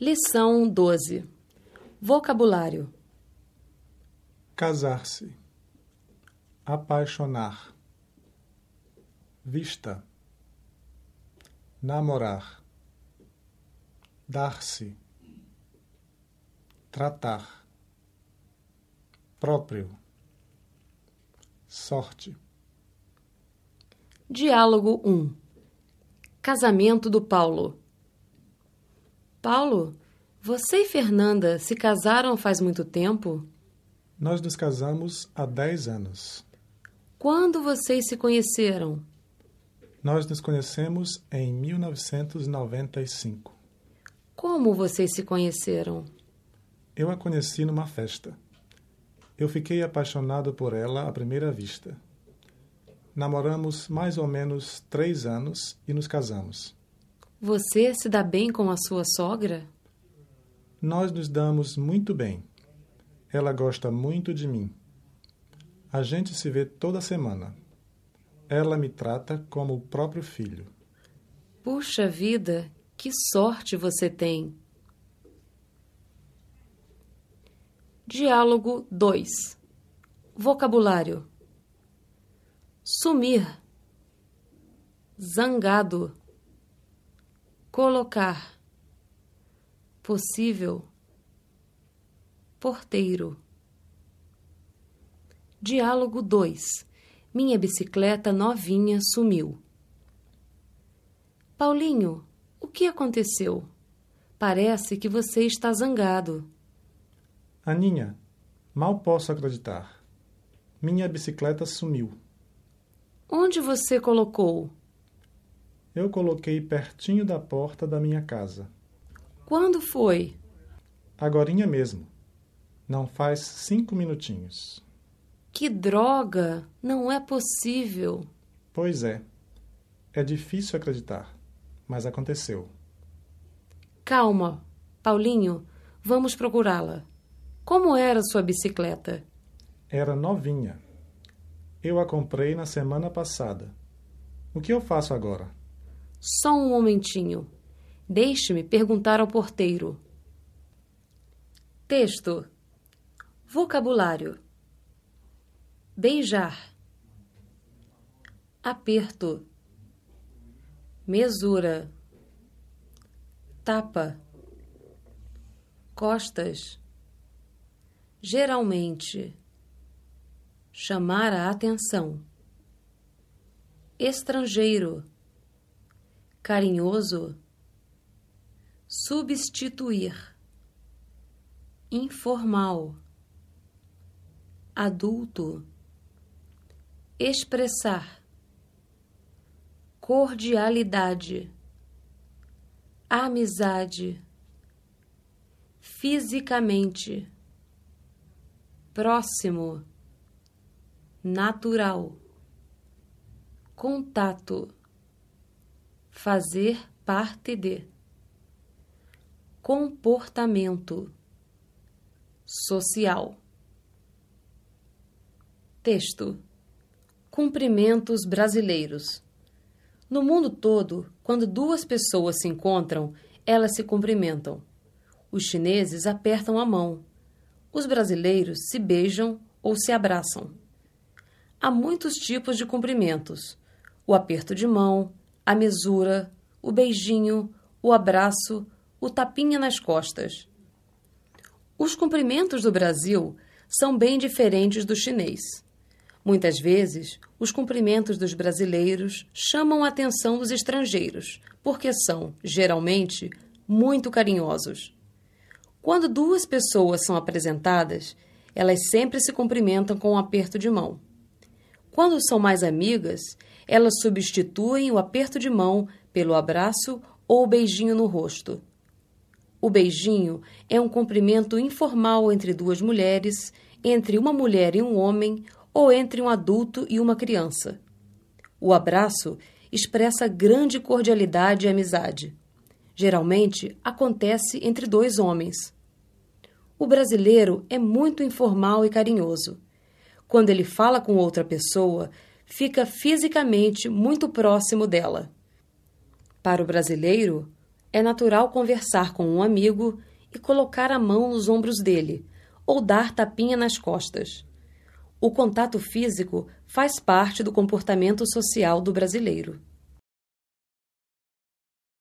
Lição 12 Vocabulário. Casar-se, apaixonar, vista, namorar, dar-se, tratar, próprio, sorte. Diálogo 1 Casamento do Paulo Paulo, você e Fernanda se casaram faz muito tempo? Nós nos casamos há 10 anos. Quando vocês se conheceram? Nós nos conhecemos em 1995. Como vocês se conheceram? Eu a conheci numa festa. Eu fiquei apaixonado por ela à primeira vista. Namoramos mais ou menos três anos e nos casamos. Você se dá bem com a sua sogra? Nós nos damos muito bem. Ela gosta muito de mim. A gente se vê toda semana. Ela me trata como o próprio filho. Puxa vida, que sorte você tem! Diálogo 2 Vocabulário Sumir Zangado Colocar Possível Porteiro. Diálogo 2. Minha bicicleta novinha sumiu. Paulinho, o que aconteceu? Parece que você está zangado. Aninha, mal posso acreditar. Minha bicicleta sumiu. Onde você colocou? Eu coloquei pertinho da porta da minha casa. Quando foi? Agorinha mesmo. Não faz cinco minutinhos. Que droga! Não é possível. Pois é. É difícil acreditar, mas aconteceu. Calma, Paulinho. Vamos procurá-la. Como era sua bicicleta? Era novinha. Eu a comprei na semana passada. O que eu faço agora? Só um momentinho. Deixe-me perguntar ao porteiro. Texto. Vocabulário: beijar, aperto, mesura, tapa, costas, geralmente, chamar a atenção, estrangeiro, carinhoso, substituir, informal adulto, expressar, cordialidade, amizade, fisicamente, próximo, natural, contato, fazer parte de, comportamento, social. Texto: Cumprimentos brasileiros. No mundo todo, quando duas pessoas se encontram, elas se cumprimentam. Os chineses apertam a mão. Os brasileiros se beijam ou se abraçam. Há muitos tipos de cumprimentos: o aperto de mão, a mesura, o beijinho, o abraço, o tapinha nas costas. Os cumprimentos do Brasil são bem diferentes do chinês. Muitas vezes, os cumprimentos dos brasileiros chamam a atenção dos estrangeiros, porque são, geralmente, muito carinhosos. Quando duas pessoas são apresentadas, elas sempre se cumprimentam com um aperto de mão. Quando são mais amigas, elas substituem o aperto de mão pelo abraço ou o beijinho no rosto. O beijinho é um cumprimento informal entre duas mulheres, entre uma mulher e um homem ou entre um adulto e uma criança. O abraço expressa grande cordialidade e amizade. Geralmente acontece entre dois homens. O brasileiro é muito informal e carinhoso. Quando ele fala com outra pessoa, fica fisicamente muito próximo dela. Para o brasileiro, É natural conversar com um amigo e colocar a mão nos ombros dele, ou dar tapinha nas costas. O contato físico faz parte do comportamento social do brasileiro.